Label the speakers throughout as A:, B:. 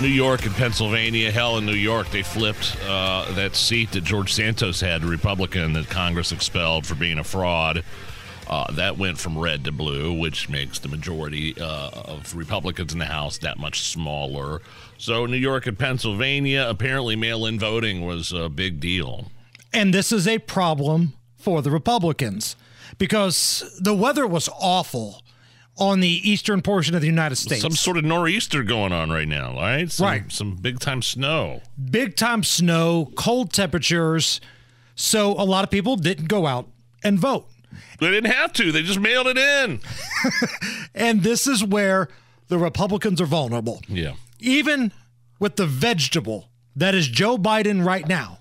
A: New York and Pennsylvania. Hell, in New York, they flipped uh, that seat that George Santos had, Republican that Congress expelled for being a fraud. Uh, that went from red to blue, which makes the majority uh, of Republicans in the House that much smaller. So, New York and Pennsylvania, apparently mail in voting was a big deal.
B: And this is a problem for the Republicans because the weather was awful on the eastern portion of the United States.
A: Some sort of nor'easter going on right now, right? Some,
B: Right.
A: Some big time snow.
B: Big time snow, cold temperatures. So a lot of people didn't go out and vote.
A: They didn't have to. They just mailed it in.
B: And this is where the Republicans are vulnerable.
A: Yeah.
B: Even with the vegetable that is Joe Biden right now,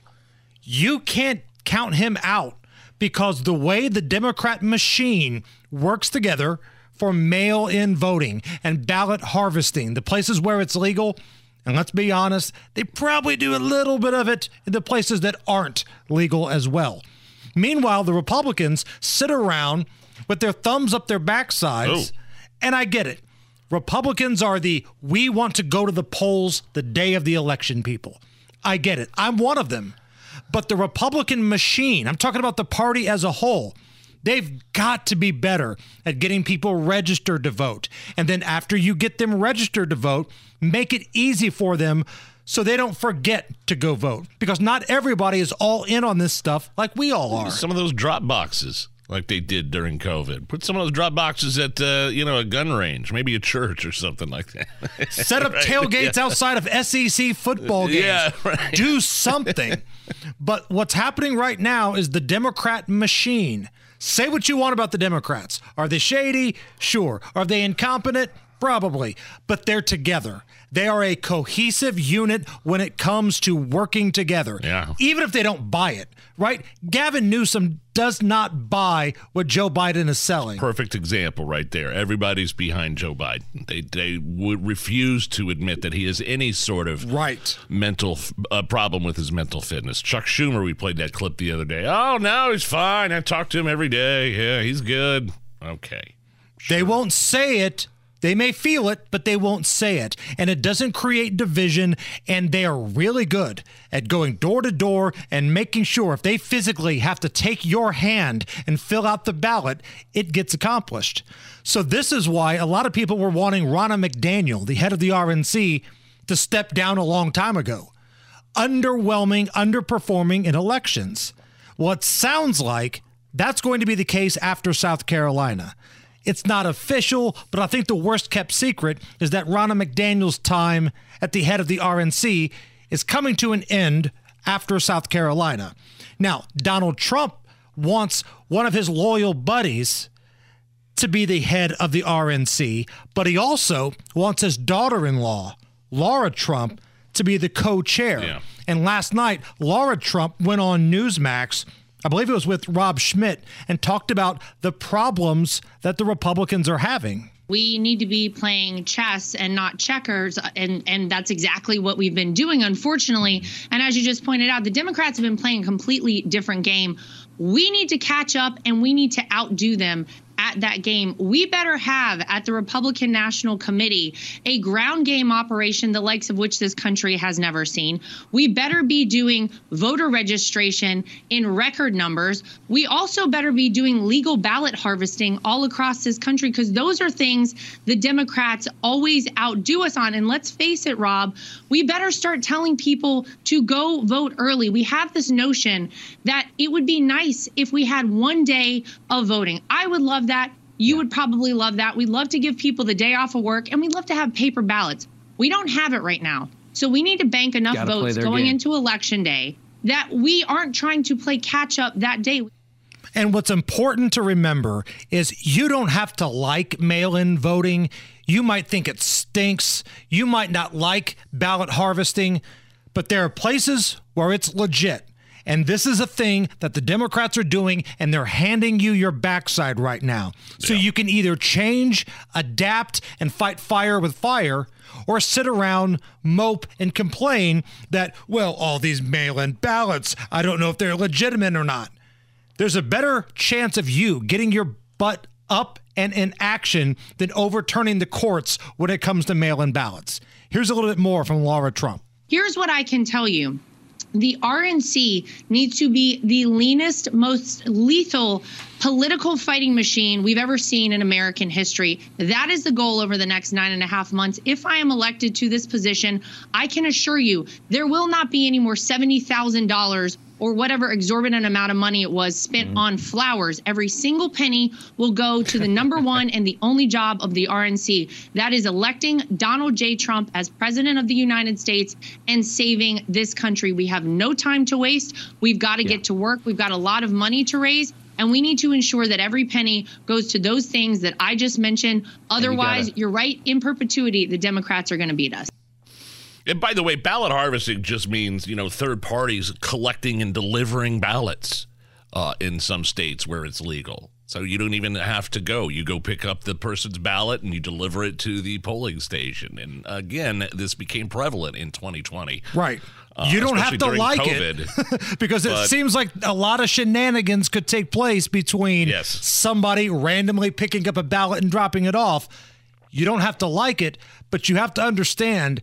B: you can't count him out because the way the Democrat machine works together for mail in voting and ballot harvesting, the places where it's legal, and let's be honest, they probably do a little bit of it in the places that aren't legal as well. Meanwhile, the Republicans sit around with their thumbs up their backsides,
A: Oh.
B: and I get it. Republicans are the we want to go to the polls the day of the election people. I get it. I'm one of them. But the Republican machine, I'm talking about the party as a whole, they've got to be better at getting people registered to vote. And then after you get them registered to vote, make it easy for them so they don't forget to go vote. Because not everybody is all in on this stuff like we all are.
A: Some of those drop boxes, like they did during COVID. Put some of those drop boxes at, uh, you know, a gun range, maybe a church or something like that.
B: Set up
A: Right,
B: tailgates
A: yeah.
B: outside of SEC football games.
A: Yeah, right.
B: Do something. but what's happening right now is the Democrat machine. Say what you want about the Democrats. Are they shady? Sure. Are they incompetent? Probably. But they're together. They are a cohesive unit when it comes to working together.
A: Yeah.
B: Even if they don't buy it, right? Gavin Newsom does not buy what Joe Biden is selling.
A: Perfect example right there. Everybody's behind Joe Biden. They they would refuse to admit that he has any sort of
B: Right.
A: mental uh, problem with his mental fitness. Chuck Schumer, we played that clip the other day. Oh, no, he's fine. I talk to him every day. Yeah, he's good. Okay.
B: They won't say it. They may feel it, but they won't say it. And it doesn't create division. And they are really good at going door to door and making sure if they physically have to take your hand and fill out the ballot, it gets accomplished. So, this is why a lot of people were wanting Ronna McDaniel, the head of the RNC, to step down a long time ago. Underwhelming, underperforming in elections. What sounds like that's going to be the case after South Carolina. It's not official, but I think the worst kept secret is that Ronna McDaniel's time at the head of the RNC is coming to an end after South Carolina. Now, Donald Trump wants one of his loyal buddies to be the head of the RNC, but he also wants his daughter in law, Lara Trump, to be the co chair.
A: Yeah.
B: And last night, Lara Trump went on Newsmax, I believe it was with Rob Schmitt, and talked about the problems that the Republicans are having.
C: we need to be playing chess and not checkers and and that's exactly what we've been doing unfortunately. And as you just pointed out the democrats have been playing a completely different game. We need to catch up and we need to outdo them at that game we better have at the republican national committee a ground game operation the likes of which this country has never seen we better be doing voter registration in record numbers we also better be doing legal ballot harvesting all across this country because those are things the Democrats always outdo us on. And let's face it, Rob, we better start telling people to go vote early. We have this notion that it would be nice if we had one day of voting. I would love that. You would probably love that. We'd love to give people the day off of work and we'd love to have paper ballots. We don't have it right now. So we need to bank enough
D: Gotta
C: votes going
D: game.
C: into election day that we aren't trying to play catch up that day.
B: And what's important to remember is you don't have to like mail in voting. You might think it stinks. You might not like ballot harvesting, but there are places where it's legit. And this is a thing that the Democrats are doing, and they're handing you your backside right now. So you can either change, adapt, and fight fire with fire, or sit around, mope, and complain that, well, all these mail in ballots, I don't know if they're legitimate or not. There's a better chance of you getting your butt up and in action than overturning the courts when it comes to mail in ballots. Here's a little bit more from Lara Trump.
C: Here's what I can tell you the RNC needs to be the leanest, most lethal political fighting machine we've ever seen in American history. That is the goal over the next nine and a half months. If I am elected to this position, I can assure you there will not be any more $70,000 or whatever exorbitant amount of money it was spent mm-hmm. on flowers. Every single penny will go to the number one and the only job of the RNC. That is electing Donald J. Trump as president of the United States and saving this country. We have no time to waste. We've got to yeah. get to work. We've got a lot of money to raise. And we need to ensure that every penny goes to those things that I just mentioned. Otherwise, you are right, in perpetuity, the Democrats are going to beat us.
A: And by the way, ballot harvesting just means, you know, third parties collecting and delivering ballots uh, in some states where it's legal. So you don't even have to go. You go pick up the person's ballot and you deliver it to the polling station. And again, this became prevalent in 2020.
B: Right. Uh, you don't have to like COVID, it because it seems like a lot of shenanigans could take place between
A: yes.
B: somebody randomly picking up a ballot and dropping it off. You don't have to like it, but you have to understand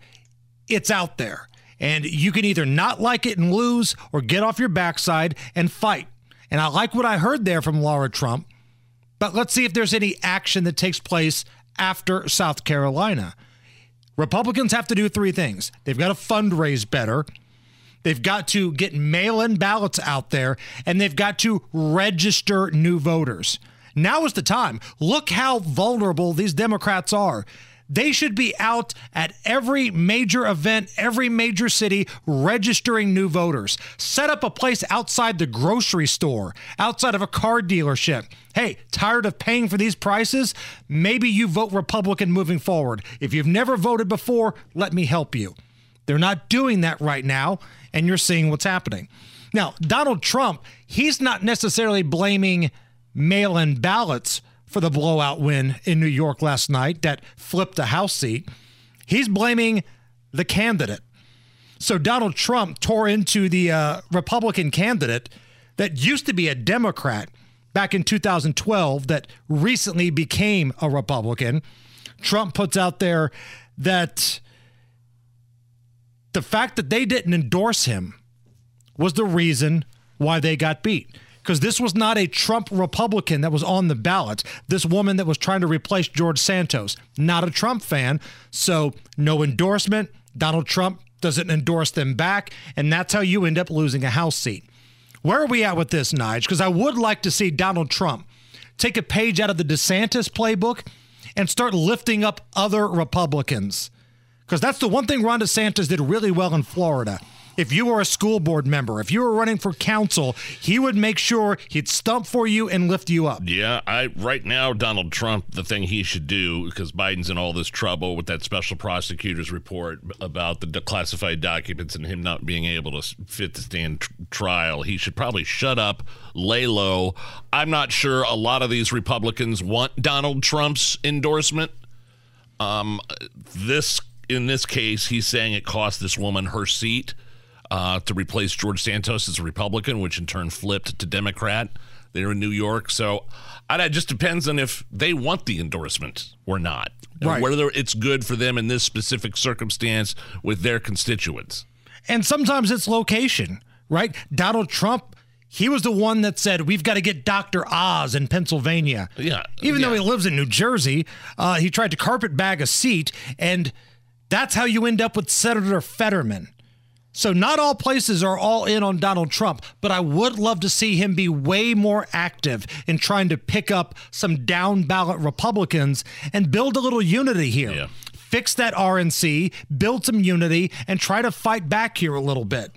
B: it's out there. And you can either not like it and lose or get off your backside and fight. And I like what I heard there from Lara Trump, but let's see if there's any action that takes place after South Carolina. Republicans have to do three things they've got to fundraise better. They've got to get mail in ballots out there and they've got to register new voters. Now is the time. Look how vulnerable these Democrats are. They should be out at every major event, every major city, registering new voters. Set up a place outside the grocery store, outside of a car dealership. Hey, tired of paying for these prices? Maybe you vote Republican moving forward. If you've never voted before, let me help you. They're not doing that right now, and you're seeing what's happening. Now, Donald Trump, he's not necessarily blaming mail in ballots for the blowout win in New York last night that flipped a House seat. He's blaming the candidate. So Donald Trump tore into the uh, Republican candidate that used to be a Democrat back in 2012 that recently became a Republican. Trump puts out there that the fact that they didn't endorse him was the reason why they got beat because this was not a Trump Republican that was on the ballot. This woman that was trying to replace George Santos, not a Trump fan. So, no endorsement. Donald Trump doesn't endorse them back. And that's how you end up losing a House seat. Where are we at with this, Nige? Because I would like to see Donald Trump take a page out of the DeSantis playbook and start lifting up other Republicans. Because that's the one thing Ron DeSantis did really well in Florida if you were a school board member, if you were running for council, he would make sure he'd stump for you and lift you up.
A: Yeah, I right now Donald Trump, the thing he should do because Biden's in all this trouble with that special prosecutor's report about the declassified documents and him not being able to fit to stand tr- trial. He should probably shut up, lay low. I'm not sure a lot of these Republicans want Donald Trump's endorsement. Um, this in this case, he's saying it cost this woman her seat uh, to replace George Santos as a Republican, which in turn flipped to Democrat there in New York. So I, it just depends on if they want the endorsement or not,
B: right.
A: whether it's good for them in this specific circumstance with their constituents.
B: And sometimes it's location, right? Donald Trump he was the one that said we've got to get Dr. Oz in Pennsylvania.
A: Yeah.
B: Even
A: yeah.
B: though he lives in New Jersey, uh, he tried to carpet bag a seat, and that's how you end up with Senator Fetterman. So, not all places are all in on Donald Trump, but I would love to see him be way more active in trying to pick up some down ballot Republicans and build a little unity here.
A: Yeah.
B: Fix that RNC, build some unity, and try to fight back here a little bit.